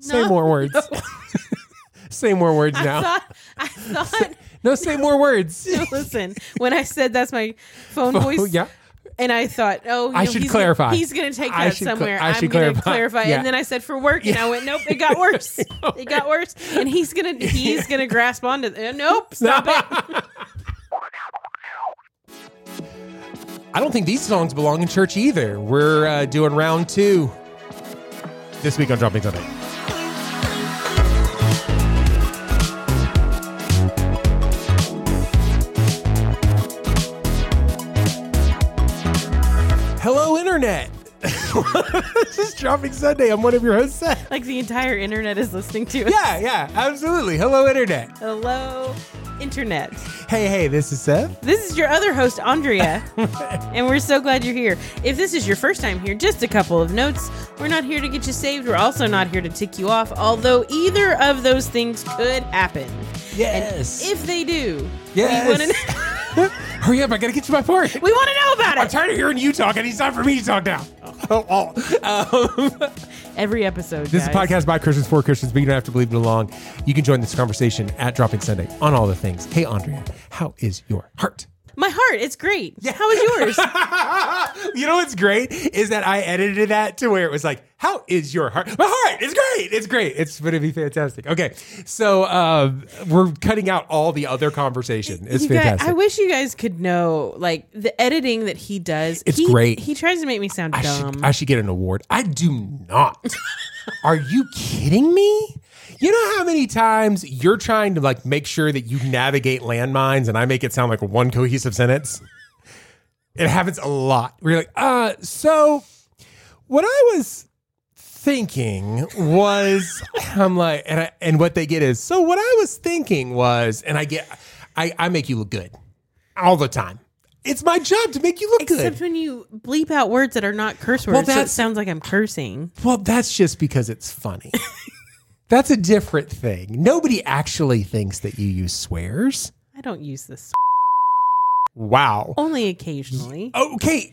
Say No, more words. no. say more words I now. thought, I thought, no, say more words. listen, when I said that's my phone Oh, voice, yeah. and I thought, oh, you I know, should he's clarify. Gonna, he's going to take that should cl- somewhere. I I'm should going to clarify. clarify. Yeah. And then I said for work, and I went, nope, it got worse. it got worse. And he's going to he's going to grasp onto. Nope, stop it. I don't think these songs belong in church either. We're uh, doing round two this week on Dropping Sunday. this is Dropping Sunday. I'm one of your hosts, Seth. Like the entire internet is listening to us. Yeah, yeah, absolutely. Hello, Internet. Hello, internet. Hey, hey, this is Seth. This is your other host, Andrea, and we're so glad you're here. If this is your first time here, just a couple of notes. We're not here to get you saved. We're also not here to tick you off, although either of those things could happen. Yes. And if they do, Yes. we want to Hurry up, I gotta get to my part. we want to know about it. I'm tired of hearing you talk, and it's time for me to talk now. Um, Every episode. this is a podcast by Christians for Christians, but you don't have to believe it along. You can join this conversation at Dropping Sunday on all the things. Hey, Andrea, how is your heart? My heart, it's great. Yeah. How is yours? you know what's great is that I edited that to where it was like, "How is your heart?" My heart is great. It's great. It's going to be fantastic. Okay, so um, we're cutting out all the other conversation. It's You guys- fantastic. I wish you guys could know, like the editing that he does. It's he- great. He tries to make me sound I dumb. should, I should get an award. I do not. Are you kidding me? You know how many times you're trying to like make sure that you navigate landmines and I make it sound like one cohesive sentence? It happens a lot. You're like, uh, so what I was thinking was I'm like and I, and what they get is so what I was thinking was and I get I, I make you look good all the time. It's my job to make you look good. Except when you bleep out words that are not curse words, so it that's- sounds like I'm cursing. Well, that's just because it's funny. that's a different thing. Nobody actually thinks that you use swears. I don't use this Wow. only occasionally. Okay,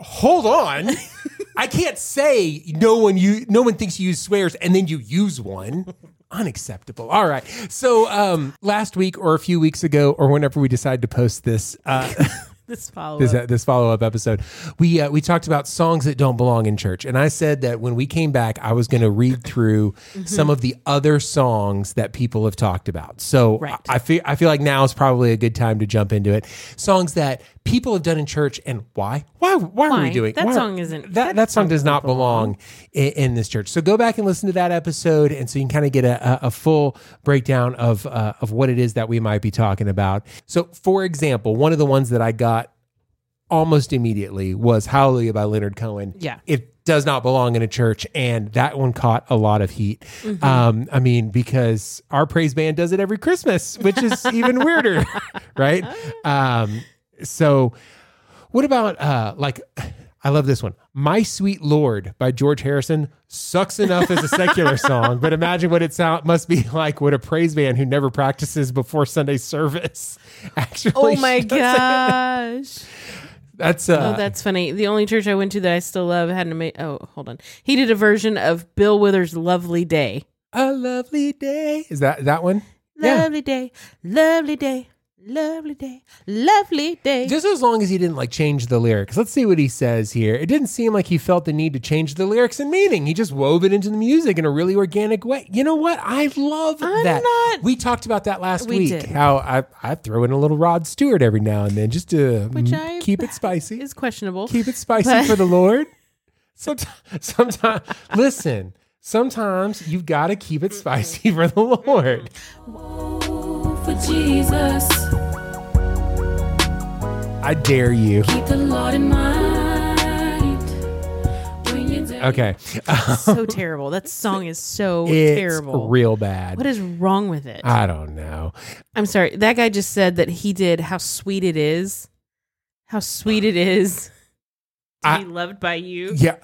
hold on. I can't say no one you no one thinks you use swears and then you use one. Unacceptable. All right. So um last week or a few weeks ago or whenever we decided to post this uh This follow this this follow up episode, we uh, we talked about songs that don't belong in church, and I said that when we came back, I was going to read through some of the other songs that people have talked about. So Right. I feel I feel like now is probably a good time to jump into it. Songs that people have done in church, and why why why, are we doing That why- song isn't- that that that song does not belong in, in this church. So go back and listen to that episode, and so you can kind of get a, a, a full breakdown of uh, of what it is that we might be talking about. So, for example, one of the ones that I got almost immediately was Hallelujah by Leonard Cohen. Yeah. It does not belong in a church. And that one caught a lot of heat. Mm-hmm. Um, I mean, because our praise band does it every Christmas, which is even weirder, right? Um, so what about uh like I love this one. My Sweet Lord by George Harrison sucks enough as a secular song, but imagine what it sound must be like what a praise band who never practices before Sunday service actually Oh my does it. gosh. That's uh Oh, that's funny. The only church I went to that I still love had an amazing. Oh, hold on. He did a version of Bill Withers' "Lovely Day." a lovely day. Is that that one? Yeah. Lovely day, lovely day, lovely day, lovely day. Just as long as he didn't like change the lyrics. Let's see what he says here. It didn't seem like he felt the need to change the lyrics and meaning. He just wove it into the music in a really organic way. You know what? I love I'm that. not- we talked about that last We week. did. How I I throw in a little Rod Stewart every now and then just to Which mm, I- keep it spicy. is questionable. keep it spicy But- for the Lord. Sometimes, sometimes, listen. Sometimes you've got to keep it spicy for the Lord. For Jesus. I dare you. Keep the Lord in mind. When you do Okay, so terrible. That song is so it's terrible. real bad. What is wrong with it? I don't know. I'm sorry. That guy just said that he did "How Sweet It Is." How sweet it is to I- be loved by you. Yeah.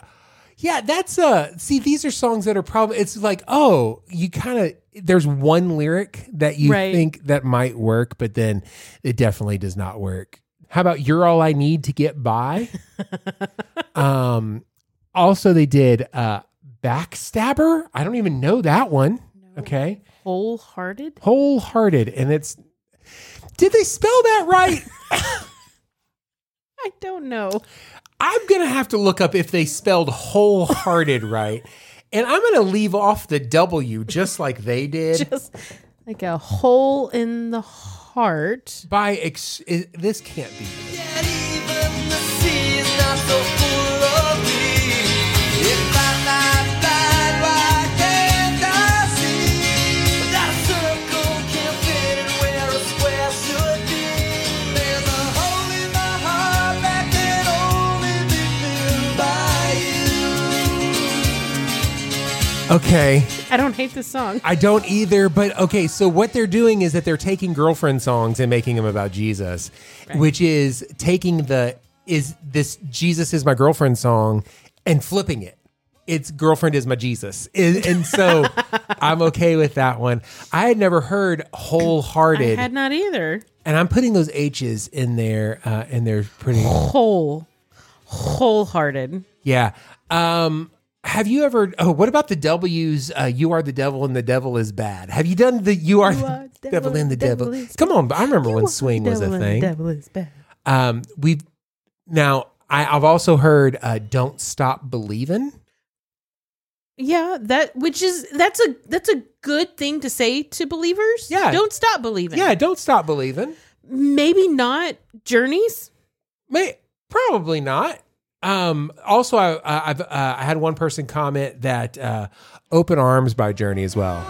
Yeah, that's uh see these are songs that are probably it's like, oh, you kind of there's one lyric that you Right. think that might work, but then it definitely does not work. How about You're All I Need to Get By? um also they did uh Backstabber. I don't even know that one. Okay. Wholehearted. Wholehearted. And it's, did they spell that right? I don't know. I'm going to have to look up if they spelled wholehearted right. And I'm going to leave off the W just like they did. Just like a hole in the heart. By ex- this can't be. Okay. I don't hate this song. I don't either, but okay. So what they're doing is that they're taking girlfriend songs and making them about Jesus, which is taking the is this Jesus is my girlfriend song and flipping it. It's girlfriend is my Jesus, and, and so I'm okay with that one. I had never heard I wholehearted, had not either. and I'm putting those H's in there, uh, and they're pretty. Whole. Wholehearted. Yeah. Um, have you ever? Oh, what about the W's? Uh, you are the devil and the devil is bad. Have you done the you are, the devil, and the devil? is Come on, I remember when You are swing was a devil thing. devil is bad. Um, we've now. I, I've also heard uh, "Don't Stop Believing." Yeah, that which is that's a that's a good thing to say to believers. Yeah. don't stop believing. Yeah, don't stop believing. maybe not journeys. May probably not. Um, also, I, I've uh, I had one person comment that uh, "Open Arms" by Journey as well.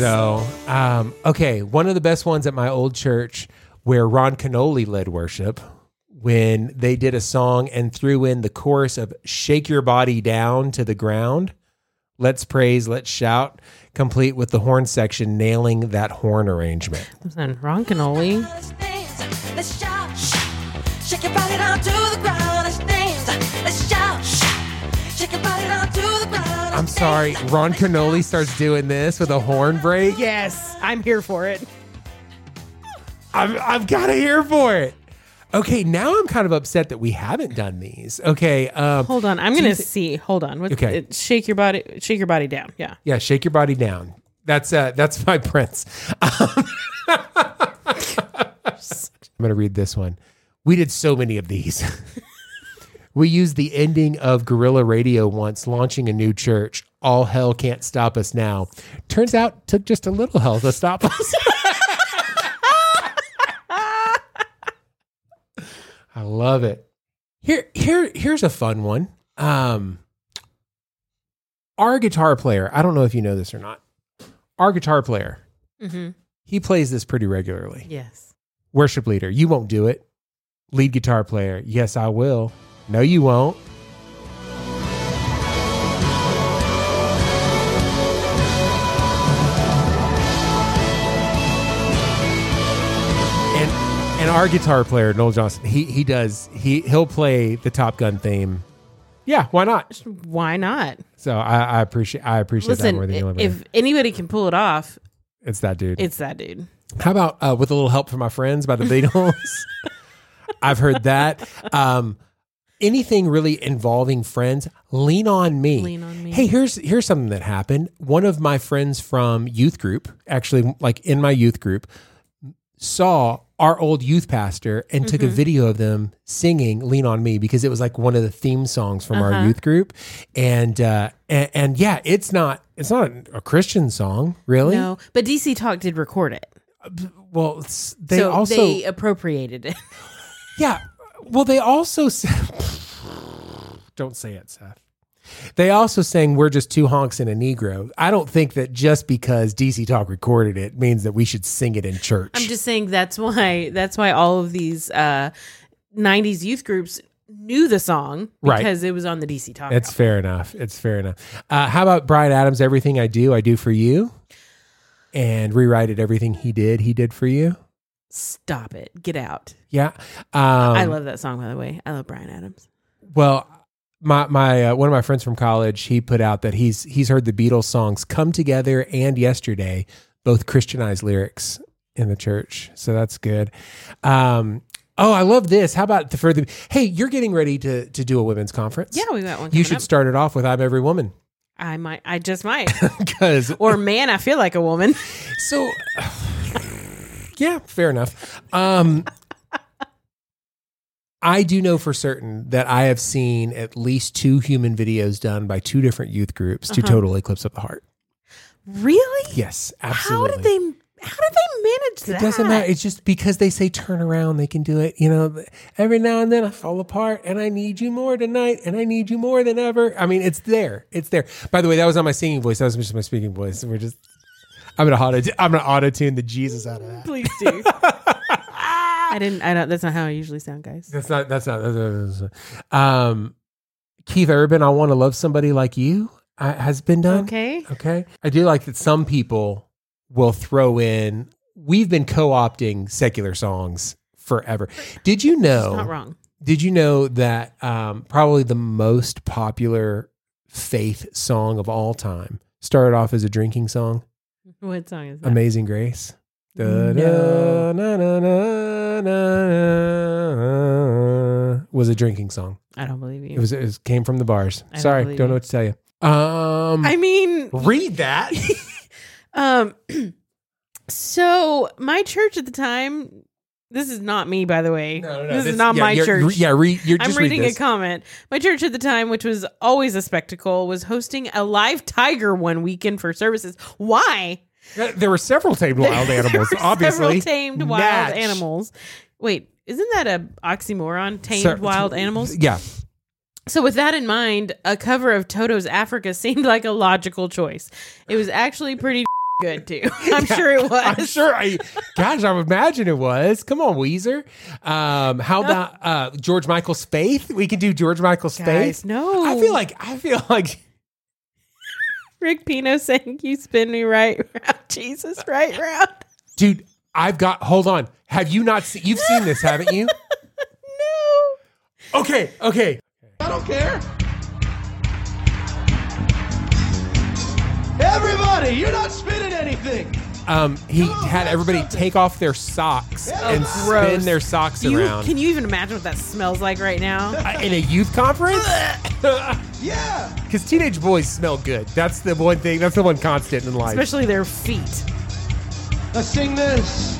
So, um, okay, one of the best ones at my old church where Ron Canoli led worship when they did a song and threw in the chorus of Shake Your Body Down to the Ground. Let's praise, let's shout, complete with the horn section nailing that horn arrangement. Listen, Ron Canoli. Let's dance, let's shout, shake your body down to the ground. Let's dance, let's shout, shake your body down to the ground. I'm sorry, Ron Canoli starts doing this with a horn break. Yes, I'm here for it. I've, I've got to hear for it. Okay, now I'm kind of upset that we haven't done these. Okay, um, Hold on, I'm gonna see. Hold on. What, Okay. it- shake your body. Shake your body down. Yeah. yeah, shake your body down. That's uh, that's my prince. Um, I'm gonna read this one. We did so many of these. we used the ending of Guerrilla Radio once, launching a new church. All hell can't stop us now. Turns out, took just a little hell to stop us. I love it. Here, here, here's a fun one. Um, our guitar player. I don't know if you know this or not. Our guitar player. Mm-hmm. He plays this pretty regularly. Yes. Worship leader. You won't do it. Lead guitar player. Yes, I will. No, you won't. And our guitar player Noel Johnson, he he does he he'll play the Top Gun theme. Yeah, why not? Why not? So I, I appreciate I appreciate that Listen, more than you if anybody can pull it off, it's that dude. it's that dude. How about uh, with a little help from my friends by the Beatles? I've heard that. Um, anything really involving friends, lean on me. Lean on me. Hey, here's here's something that happened. One of my friends from youth group, actually, like in my youth group, saw our old youth pastor and took a Mm-hmm. video of them singing "Lean on Me" because it was like one of the theme songs from our Uh-huh. youth group, and, uh, and and yeah, it's not it's not a, a Christian song, really. No, but DC Talk did record it, Well, they so also they appropriated it. Yeah. Well, they also said, don't say it, Seth. They also sang "We're just two honks and a Negro." I don't think that just because DC Talk recorded it means that we should sing it in church. I'm just saying that's why that's why all of these uh, '90s youth groups knew the song Right. because it was on the DC Talk. it's album. fair enough. It's fair enough. Uh, how about Bryan Adams? Everything I do, I do for you, and rewrite it. Everything he did, he did for you. Stop it. Get out. Yeah. Um, I love that song by the way. I love Bryan Adams. Well, my my uh, one of my friends from college, he put out that he's he's heard the Beatles songs "Come Together" and "Yesterday," both Christianized lyrics in the church. So that's good. Um, oh, I love this. How about the further? Hey, you're getting ready to to do a women's conference. Yeah, we got one. You should up. start it off with "I'm Every Woman" I might. I just might. because or man, I feel like a woman. So, yeah, fair enough. Um, I do know for certain that I have seen at least two human videos done by two different youth groups to Uh-huh. total eclipse of the heart. Really? Yes, absolutely. How did they? How did they manage that? It doesn't matter. It's just because they say turn around, they can do it. You know, every now and then I fall apart and I need you more tonight and I need you more than ever. I mean, it's there. It's there. By the way, that was not my singing voice. That was just my speaking voice. We're just, I'm going to auto, I'm going to auto tune the Jesus out of that. Please do. I didn't. I don't. That's not how I usually sound, guys. That's not. That's not. That's not um, Keith Urban, I want to love somebody like you uh, has been done. Okay. Okay. I do like that some people will throw in. We've been co-opting secular songs forever. Did you know? Not wrong. Did you know that um, probably the most popular faith song of all time started off as a drinking song? What song is that? Amazing Grace. Da, da, No. na, na, na, na, na, was a drinking song. I don't believe you. It was it was, came from the bars. I don't Sorry, don't know you. what to tell you. Um, I mean, read that. um, so my church at the time. This is not me, by the way. No, no, no. This, This- is not yeah, my you're- church. Yeah, read. You're I'm just read reading a comment. My church at the time, which was always a spectacle, was hosting a live tiger one weekend for services. Why? Uh, There were several tamed wild There animals. were obviously, several tamed wild Natch. animals. Wait, isn't that a oxymoron? Tamed wild animals. Yeah, So, with that in mind, a cover of Toto's Africa seemed like a logical choice. It was actually pretty good too. I'm sure it was. I'm sure. I, gosh, I would imagine it was. Come on, Weezer. Um, how about uh, George Michael's Faith? We can do George Michael's Guys, Faith. no. I feel like I feel like Rick Pino saying, "You spin me right round, Jesus, right round." dude. I've got. Hold on. Have you not seen? You've seen this, haven't you? No. Okay. Okay. I don't care. Everybody, you're not spinning anything. Um, he had everybody take off their socks and spin gross. their socks You, around can you even imagine what that smells like right now? Uh, in a youth conference. Yeah. Because teenage boys smell good. That's the one thing. That's the one constant in life. Especially their feet. Let's sing this.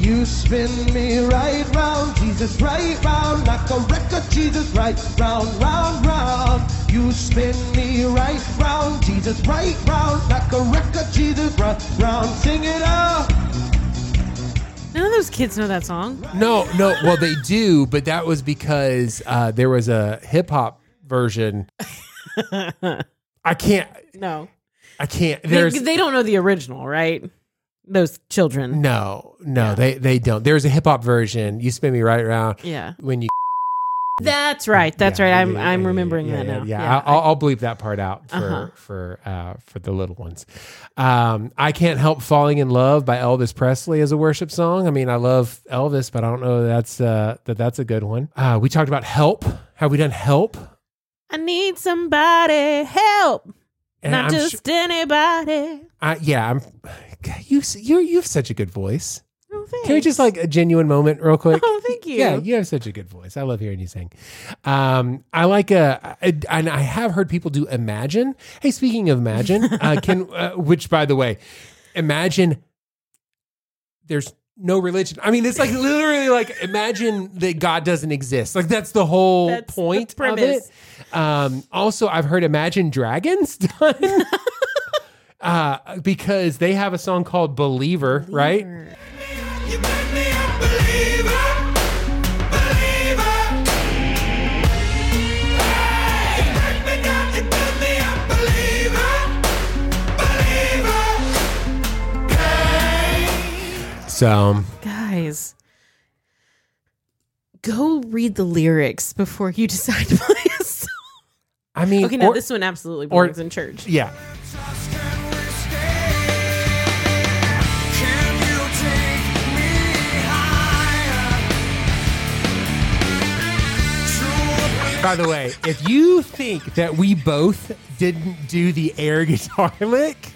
You spin me right round, Jesus, right round, like a record, Jesus, right round, round, round. You spin me right round, Jesus, right round, like a record, Jesus, right round. Sing it out. None of those kids know that song. No, no. Well, they do, but that was because uh, there was a hip hop version. I can't. No, I can't. they, There's they don't know the original, right? Those children. no, no. They they don't. There's a hip hop version. You spin me right around Yeah, when you. That's right. That's Yeah, right. I'm yeah, I'm remembering yeah, that yeah, now. Yeah, I'll, I'll bleep that part out for Uh-huh. for uh, for the little ones. Um, I can't help falling in love by Elvis Presley as a worship song. I mean, I love Elvis, but I don't know that's uh, that that's a good one. Uh, we talked about help. Have we done help? I need somebody help, And not I'm just anybody. I, yeah, I'm. You you you have such a good voice. Oh, Can we just like a genuine moment, real quick? Oh, thank you. Yeah, you have such a good voice. I love hearing you sing. Um, I like a, and I have heard people do Imagine. Hey, speaking of Imagine, uh, can uh, which by the way, Imagine. There's no religion. I mean, it's like literally like imagine that God doesn't exist. Like that's the whole That's the point of it. Um, also, I've heard Imagine Dragons done. Uh, because they have a song called Believer, right? So guys go read the lyrics before you decide to play a song I mean, okay now or- this one absolutely or- belongs in church yeah. Can we stay? Can you take me higher? True By the way, if you think that we both didn't do the air guitar lick,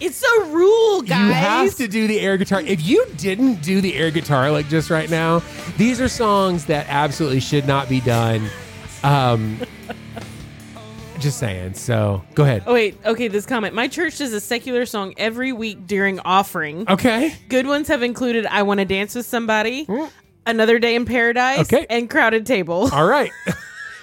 It's a rule, guys. you have to do the air guitar. If you didn't do the air guitar like just right now, these are songs that absolutely should not be done. Um, just saying. So go ahead. Oh wait, okay. This comment: My church does a secular song every week during offering. Okay. Good ones have included "I Want to Dance with Somebody," "Another Day in Paradise," Okay. and "Crowded Table." All right.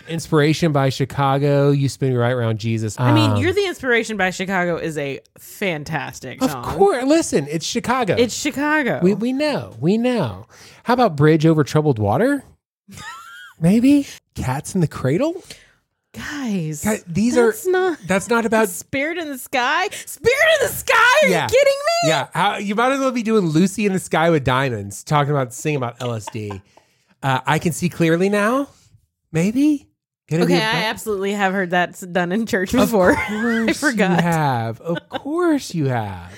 Inspiration by Chicago. You spin me right around Jesus. I mean, Um, "You're the Inspiration" by Chicago is a fantastic Of song. course. Listen, it's Chicago. It's Chicago. we we know. We know. How about Bridge over Troubled Water? Maybe Cats in the Cradle. guys, these that's are not That's not about. Spirit in the Sky. Spirit in the Sky? Are Yeah. you kidding me? Yeah, how, you might as well be doing Lucy in the Sky with Diamonds, talking about singing about LSD. Uh, I can see clearly now. Maybe. Gonna Okay, I absolutely have heard that done in church before. I You forgot. have. Of course you have.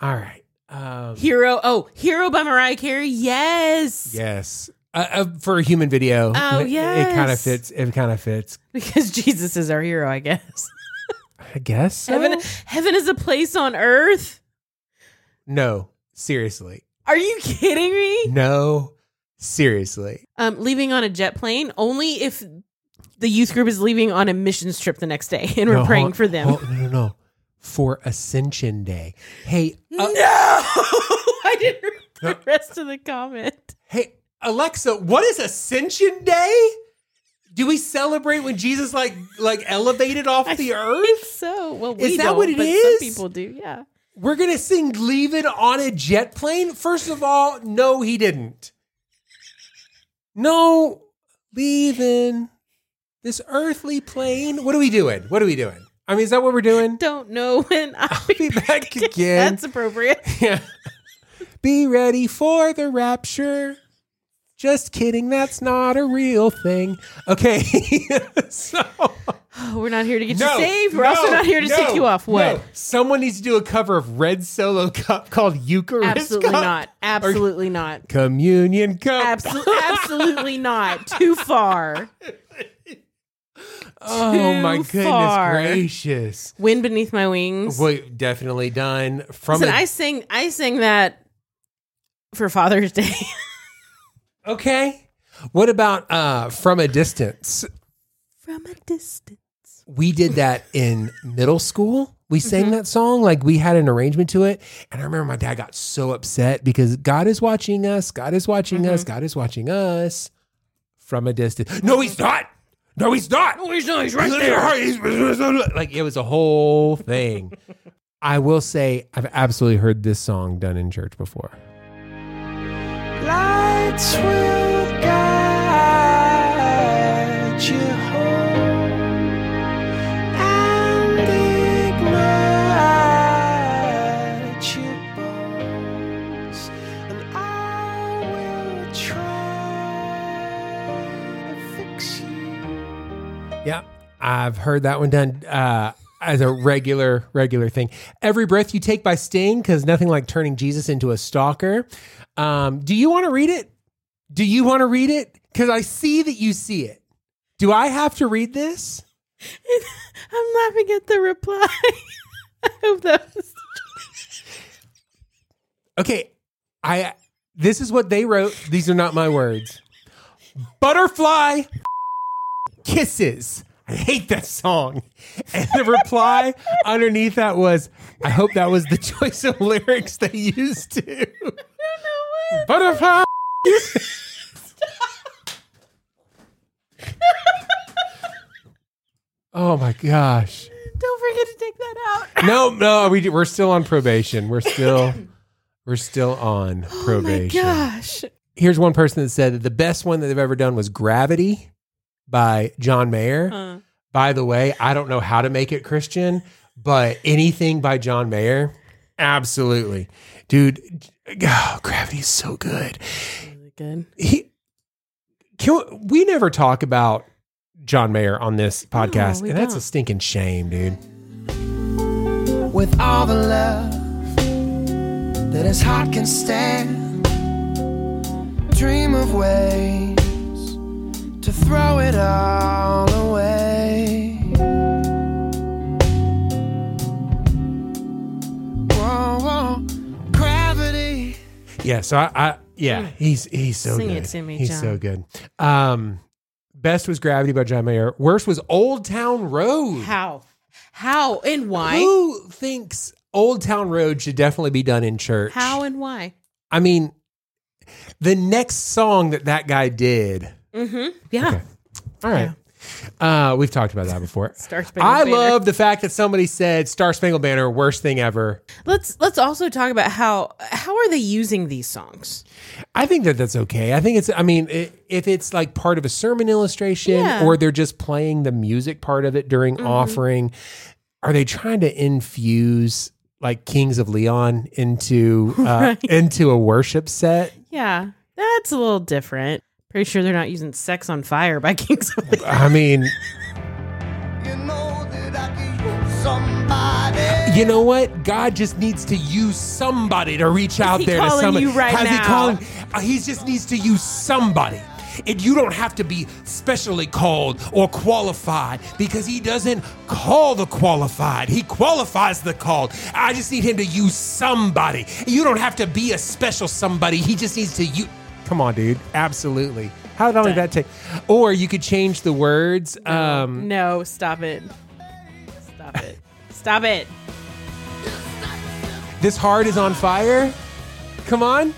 All right. Um, Hero. Oh, Hero by Mariah Carey. Yes. yes. Uh, uh, for a human video. Oh, it- It kind of fits. It kind of fits. Because Jesus is our hero, I guess. I guess. so? Heaven, heaven is a place on earth. No. Seriously. Are you kidding me? No. Seriously. Um, leaving on a jet plane only if the youth group is leaving on a missions trip the next day, and we're No, praying hold- for them. hold- no, no, no. For Ascension Day. Hey, uh, no, I didn't read the rest of the comment. Hey, Alexa, what is Ascension Day? Do we celebrate when Jesus like like elevated off the earth? so. Well, we Is that what it but? Some people do. Yeah. We're gonna sing "Leave It" on a jet plane. First of all, no, he didn't. No, leaving this earthly plane. What are we doing? What are we doing? I mean, is that what we're doing? Don't know when I'll Be back again. That's appropriate. Yeah. Be ready for the rapture. Just kidding. That's not a real thing. Okay. so Oh, we're not here to get no, you saved. We're no, also not here to no, tick you off. What? Someone needs to do a cover of Red Solo Cup called Eucharist Absolutely Cup. not. Absolutely not. Communion Cup. Absolutely, absolutely not. Too far. Oh my goodness far. gracious. Wind beneath my wings. Wait, definitely done from Listen, a- I sang. I sing that for Father's Day. Okay. What about uh from a distance? From a distance. we did that in middle school. We sang Mm-hmm. that song, like we had an arrangement to it. And I remember my dad got so upset because God is watching us. God is watching Mm-hmm. us. God is watching us from a distance. No, he's not. No, he's not. No, he's not. He's right there. Like it was a whole thing. I will say, I've absolutely heard this song done in church before. Lights will guide you Yeah, I've heard that one done uh, as a regular, regular thing. Every breath you take by Sting, because nothing like turning Jesus into a stalker. Um, do you want to read it? Do you want to read it? Because I see that you see it. Do I have to read this? I'm laughing at the reply. I hope that was. Okay, I. This is what they wrote. These are not my words. Butterfly kisses. I hate that song. And the reply underneath that was, I hope that was the choice of lyrics they used to. Butterfly. oh my gosh. Don't forget to take that out. No, no, we we're still on probation. We're still we're still on probation. Oh my gosh. Here's one person that said that the best one that they've ever done was Gravity by John Mayer. Uh, By the way, I don't know how to make it Christian, but anything by John Mayer, absolutely. Dude, oh, Gravity is so good. really good. He can we, we never talk about John Mayer on this podcast, we and that's a don't. stinking shame, dude. with all the love that his heart can stand. Dream of ways to throw it all away. Whoa, whoa, gravity. Yeah, so I, I yeah, he's he's so Sing good. it to me, he's John. so good. Um, best was Gravity by John Mayer. Worst was Old Town Road. How? How and why? Who thinks Old Town Road should definitely be done in church? How and why? I mean, the next song that that guy did. Mm-hmm. Yeah. Okay. All right. Uh, we've talked about that before. Star Spangled I Banner. love the fact that somebody said Star Spangled Banner, worst thing ever. Let's let's also talk about how how are they using these songs? I think that that's okay. I think it's, I mean, i if it's like part of a sermon illustration Yeah. Mm-hmm. or they're just playing the music part of it during offering, are they trying to infuse like Kings of Leon into uh, into a worship set? Yeah, that's a little different. Pretty sure they're not using "Sex on Fire" by Kings of Leon. I mean, You know that I can use somebody. you know what? God just needs to use somebody to reach out he there to calling somebody. you right Has he now? calling? Uh, he just needs to use somebody. And you don't have to be specially called or qualified because he doesn't call the qualified. He qualifies the called. I just need him to use somebody. You don't have to be a special somebody. He just needs to use. Come on, dude. Absolutely. How long did that take? Or you could change the words. Um, No, stop it. Stop it. Stop it. this heart is on fire. Come on.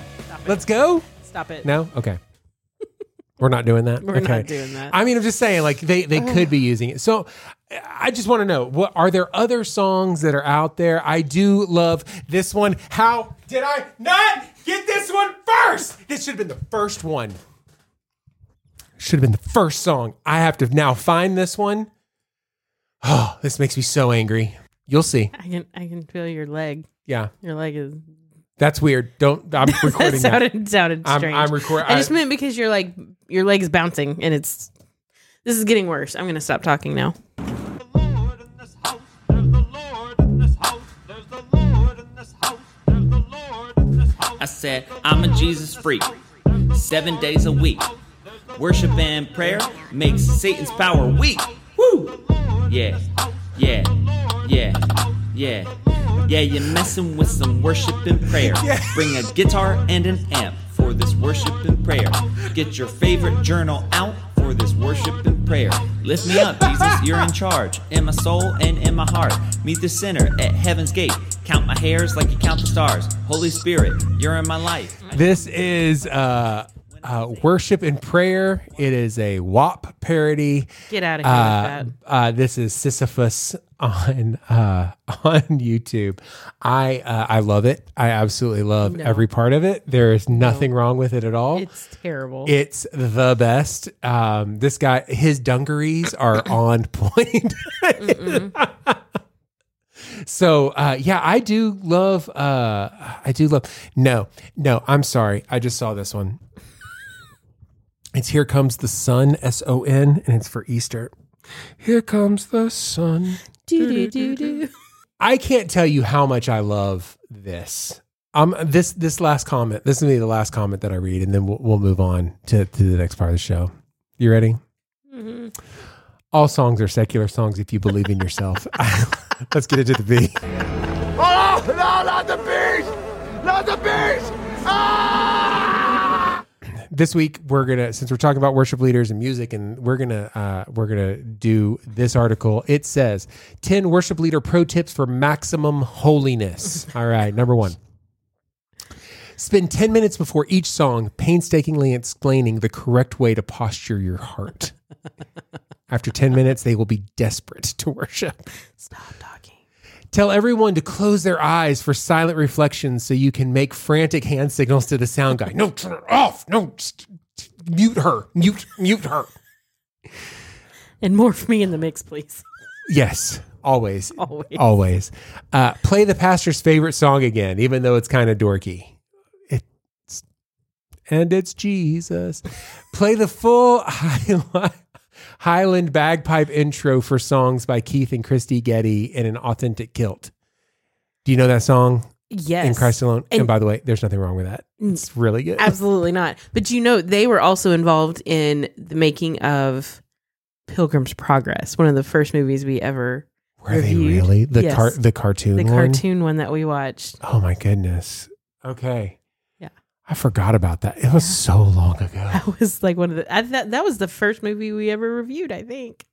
Let's go. Stop it. No? Okay. We're not doing that. We're okay. not doing that. I mean, I'm just saying, like they they could be using it. So, I just want to know, what are there other songs that are out there? I do love this one. How did I not get this one first? This should have been the first one. Should have been the first song. I have to now find this one. Oh, this makes me so angry. You'll see. I can I can feel your leg. Yeah, Your leg is. That's weird. Don't. I'm That recording that. sounded sounded I'm- strange. I'm record- I just I- meant because you're like your leg is bouncing and it's. This is getting worse. I'm gonna stop talking now. Lord in this house. There's the Lord in this house. There's the Lord in this house. There's the Lord in this house. I said, I'm a Jesus freak. Seven days a week. Worship and prayer makes Satan's power weak. Woo! Yeah, yeah, yeah, yeah. Yeah, you're messing with some worship and prayer. Bring a guitar and an amp for this worship and prayer. Get your favorite journal out for this worship and prayer. Lift me up, Jesus, you're in charge. In my soul and in my heart. Meet the sinner at heaven's gate. Count my hairs like you count the stars. Holy Spirit, you're in my life. This is uh, uh, worship and prayer. It is a WAP parody. Get out of here Uh, with uh, this is Sisyphus on uh, on YouTube. I uh, I love it. I absolutely love No. every part of it. There is nothing wrong with it at all. It's terrible. It's the best. Um, this guy, his dungarees are on point. so uh, yeah, I do love. Uh, I do love. No, no, I'm sorry. I just saw this one. It's here comes the sun, S O N, and it's for Easter. Here comes the sun. do do do do. I can't tell you how much I love this. Um, this this last comment. This is gonna be the last comment that I read, and then we'll, we'll move on to, to the next part of the show. You ready? Mm-hmm. All songs are secular songs if you believe in yourself. Let's get into the beat. Oh, no, not the beast! Not the beast! Ah! This week we're gonna, since we're talking about worship leaders and music, and we're gonna uh, we're gonna do this article. It says ten worship leader pro tips for maximum holiness. All right, number one. Spend 10 minutes before each song painstakingly explaining the correct way to posture your heart. After 10 minutes, they will be desperate to worship. Stop talking. Tell everyone to close their eyes for silent reflection so you can make frantic hand signals to the sound guy. No, turn her off. No, st- st- mute her. Mute, mute her. And more for me in the mix, please. Yes, always. Always. Always. Uh, play the pastor's favorite song again, even though it's kind of dorky. It's, and it's Jesus. Play the full Highland, Highland bagpipe intro for songs by Keith and Christy Getty in an authentic kilt. Do you know that song? Yes. in Christ alone. And, And- by the way, there's nothing wrong with that. It's really good. Absolutely not. But you know, they were also involved in the making of Pilgrim's Progress, one of the first movies we ever Were they reviewed. really the Yes. car the cartoon the one? cartoon one that we watched. Oh my goodness. Okay. I forgot about that. It was so long ago. That was like one of the I, that that was the first movie we ever reviewed, I think.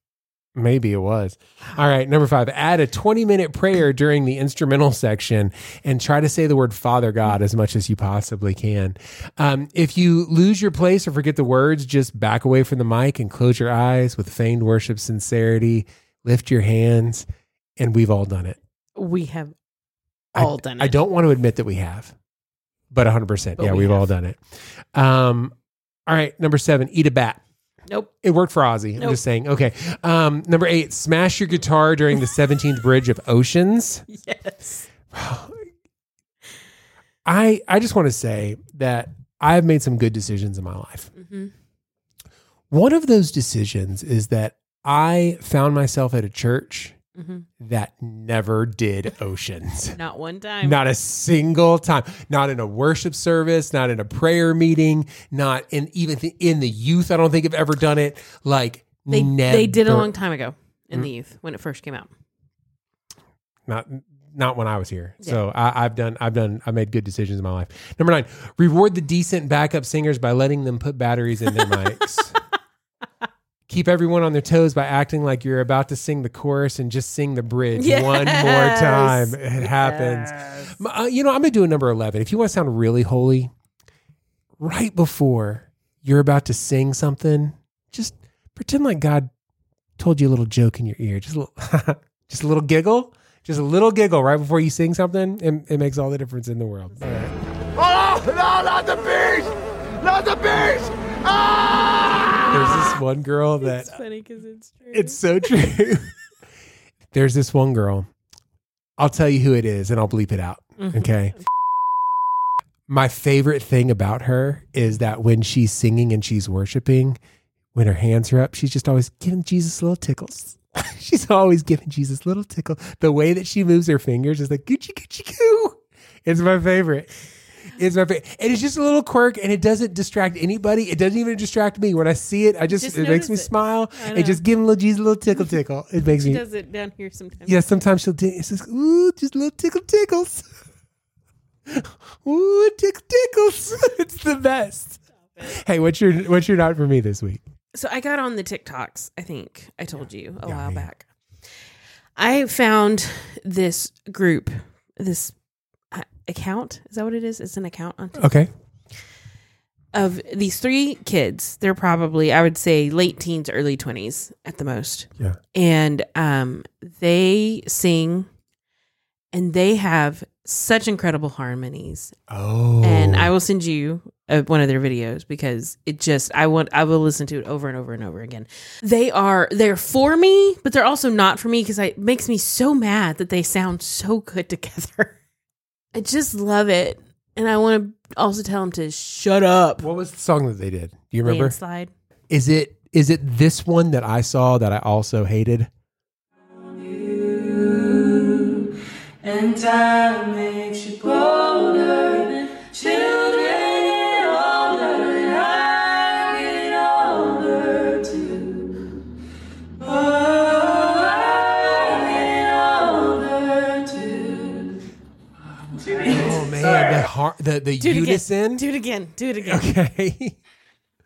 Maybe it was. All right, number five. Add a 20 minute prayer during the instrumental section and try to say the word Father God as much as you possibly can. Um, if you lose your place or forget the words, just back away from the mic and close your eyes with feigned worship sincerity. Lift your hands, and we've all done it. We have I- all done it. I don't want to admit that we have, but 100%. But yeah, we we've all done it. Um, all right, number seven, eat a bat. Nope. It worked for Ozzy. I'm just saying. Okay. Um, number eight, smash your guitar during the 17th bridge of Oceans. Yes. I I just want to say that I've made some good decisions in my life. hmm One of those decisions is that I found myself at a church hmm that never did Oceans. Not one time. Not a single time. Not in a worship service, not in a prayer meeting, not in even th- in the youth. I don't think I've ever done it. Like they never, they did a long time ago in Mm. the youth when it first came out. not not when I was here. So I, I've done I've done I made good decisions in my life. Number nine, reward the decent backup singers by letting them put batteries in their mics. Keep everyone on their toes by acting like you're about to sing the chorus and just sing the bridge one more time. It happens. Uh, you know, I'm going to do a number 11. If you want to sound really holy, right before you're about to sing something, just pretend like God told you a little joke in your ear. Just a little, just a little giggle. Just a little giggle right before you sing something. It, it makes all the difference in the world. All right. Oh, no, not the beast! Not the beast! There's this one girl that It's funny because it's true. It's so true. There's this one girl. I'll tell you who it is and I'll bleep it out. Mhm. Okay. My favorite thing about her is that when she's singing and she's worshiping, when her hands are up, she's just always giving Jesus little tickles. she's always giving Jesus little tickle. The way that she moves her fingers is like Gucci Gucci goo. It's my favorite. It's my favorite. And it's just a little quirk and it doesn't distract anybody. It doesn't even distract me. When I see it, I just, Just it makes me notice it. smile I know. and just give him little Jesus a little tickle tickle. It makes she me does it down here sometimes. yeah, sometimes she'll do it's just ooh, just little tickle tickles. ooh, tickle tickles. it's the best. Hey, what's your what's your not for me this week? So I got on the TikToks. I think I told you a Yeah, while yeah. back. I found this group, this account. Is that what it is? It's an account on TikTok Okay. of these three kids. They're probably, I would say, late teens, early twenties at the most. Yeah. and um, they sing, and they have such incredible harmonies. Oh. And I will send you uh, one of their videos because it just I want I will listen to it over and over and over again. They are they're for me, but they're also not for me because it makes me so mad that they sound so good together. I just love it, and I want to also tell them to shut up. what was the song that they did? Do you remember? Landslide. Is it is it this one that I saw that I also hated? And time makes you bolder. Har- the the Do it unison. again. Do it again. Do it again. Okay.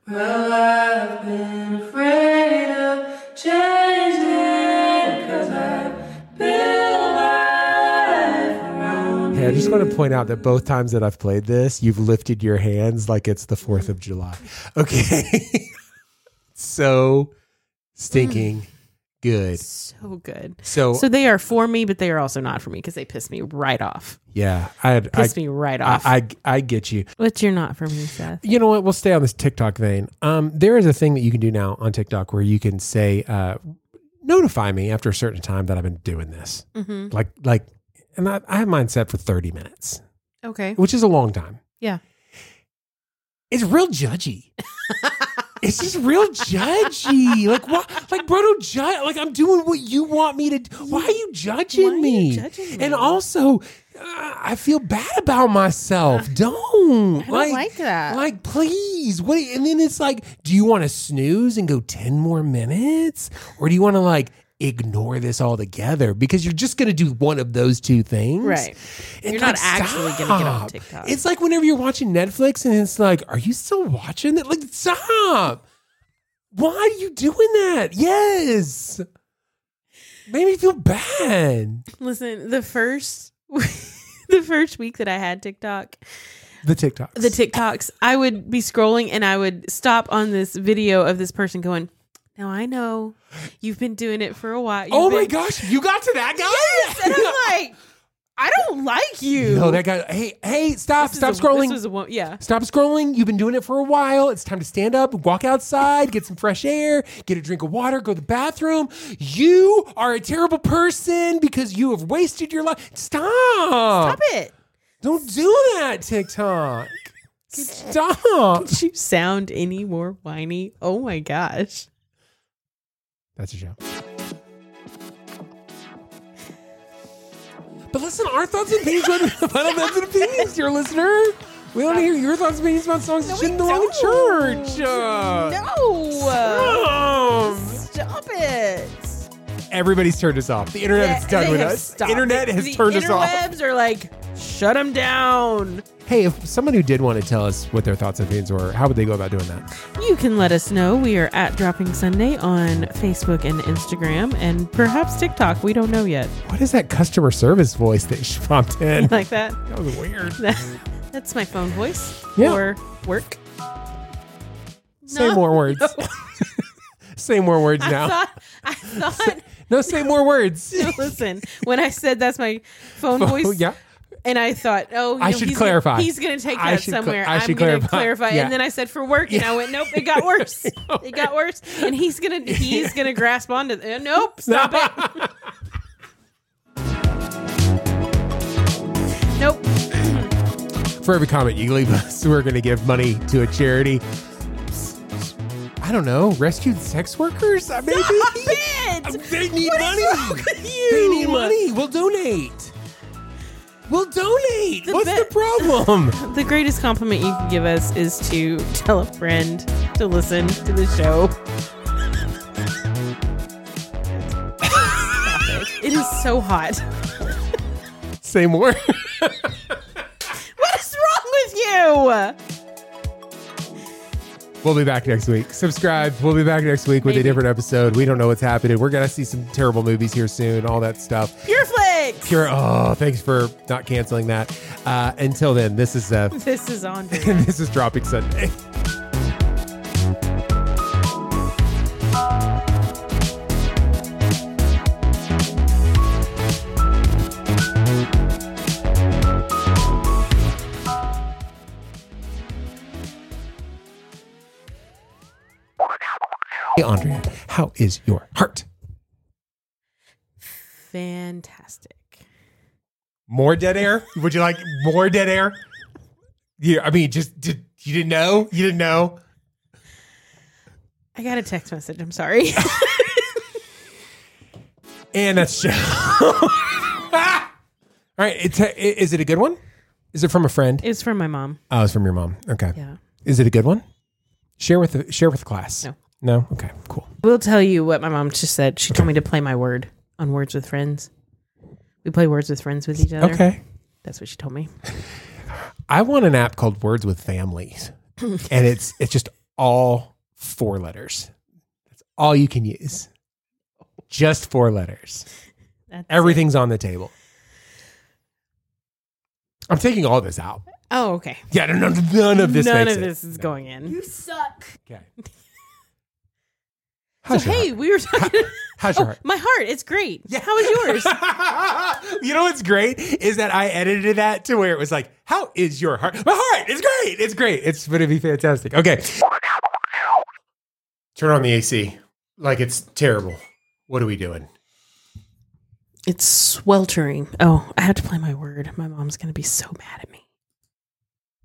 Well, I've been afraid of changing, cause I've built life around Hey, I just want to point out that both times that I've played this, you've lifted your hands like it's the 4th of July. Okay. so stinking mm. Good. So good. So, So they are for me, but they are also not for me because they piss me right off. yeah, I, had, I, Piss me right off. I, I, I get you. What's your not for me, Seth? You know what? We'll stay on this TikTok vein. Um, there is a thing that you can do now on TikTok where you can say, uh, notify me after a certain time that I've been doing this. Mm-hmm. Like, like, and I, I have mine set for 30 minutes, Okay. which is a long time. Yeah. It's real judgy. it's just real judgy. Like what? Like bro, don't judge. Like I'm doing what you want me to. do. Why are you judging are you me? judging me? And also, uh, I feel bad about myself. Don't. I don't like that. Like please. What? And then it's like, do you want to snooze and go ten more minutes, or do you want to like? Ignore this altogether because you're just going to do one of those two things. Right. And, You're not actually gonna get on. TikTok. It's like whenever you're watching Netflix and it's like, are you still watching it? Like, stop. Why are you doing that? Yes. Made me feel bad. Listen, the first the first week that I had TikTok, The TikToks. the TikToks, I would be scrolling and I would stop on this video of this person going, "Now I know you've been doing it for a while." You've oh my been-" gosh, you got to that guy? Yes, and I'm like, I don't like you. No, that guy. Hey, hey, stop, This stop is a- scrolling. This was a wo- yeah. Stop scrolling. You've been doing it for a while. It's time to stand up, walk outside, get some fresh air, get a drink of water, go to the bathroom. You are a terrible person because you have wasted your life. Stop. Stop it. Don't do that, TikTok. Stop. Did you sound any more whiny? Oh my gosh. That's a joke. But listen, our thoughts and opinions are final thoughts and opinions, dear listener. We want to hear your thoughts and opinions about songs that shouldn't belong in church. Uh, No. stop. Stop it. Everybody's turned us off. The internet's Yeah, done they with have us. stopped. Internet has the turned us off. The interwebs are like, shut them down. Hey, if someone who did want to tell us what their thoughts and opinions were, how would they go about doing that? You can let us know. We are at Dropping Sunday on Facebook and Instagram and perhaps TikTok. We don't know yet. What is that customer service voice that she popped in? Like that. that was weird. That's my phone voice Yeah. for work. Say No. more words. say more words I now. thought, I thought, no, say more words. listen, when I said that's my phone voice, Oh, yeah. And I thought, oh, I know, should he's clarify. Gonna, he's going to take I that should cl- somewhere. I I'm should going to clarify. Yeah. And then I said for work, and I went, nope, it got worse. it got worse. And he's going to he's going to grasp onto. Uh, nope, stop it. Nope. For every comment you leave us, we're going to give money to a charity. I don't know, rescued sex workers? Uh, Maybe. Stop it! They need What money. wrong with you? They need money. We'll donate. We'll donate. The What's be- the problem? The greatest compliment you can give us is to tell a friend to listen to the show. It. It is so hot. Say more. What is wrong with you? We'll be back next week. Subscribe. We'll be back next week with a different episode. We don't know what's happening. We're gonna see some terrible movies here soon. All that stuff. Pure Flix. Pure. Oh, thanks for not canceling that. Uh, until then, this is uh, This is Andre. this is dropping Sunday. Hey, Andrea, how is your heart? Fantastic. More dead air? Would you like more dead air? Yeah, I mean, just did you didn't know? You didn't know? I got a text message. I'm sorry. And that's show. All right, it's is it a good one? Is it from a friend? it's from my mom. Oh, it's from your mom. Okay. Yeah. Is it a good one? Share with the share with the class. No. No. Okay. Cool. We'll tell you what my mom just said. She told me to play my word on Words with Friends. We play Words with Friends with each other. Okay. That's what she told me. I want an app called Words with Families, and it's it's just all four letters. That's all you can use. Just four letters. That's Everything's on the table. I'm taking all this out. Oh, okay. Yeah, no, no, none of this. None makes of sense. this is going in. You suck. Okay. So, How's your hey, heart? we were talking. How's your oh, heart? my heart. It's great. How was yours? you know what's great is that I edited that to where it was like, "How is your heart?" My heart. It's great. It's great. It's going to be fantastic. Okay. Turn on the AC. Like it's terrible. What are we doing? it's sweltering. Oh, I have to play my word. My mom's going to be so mad at me.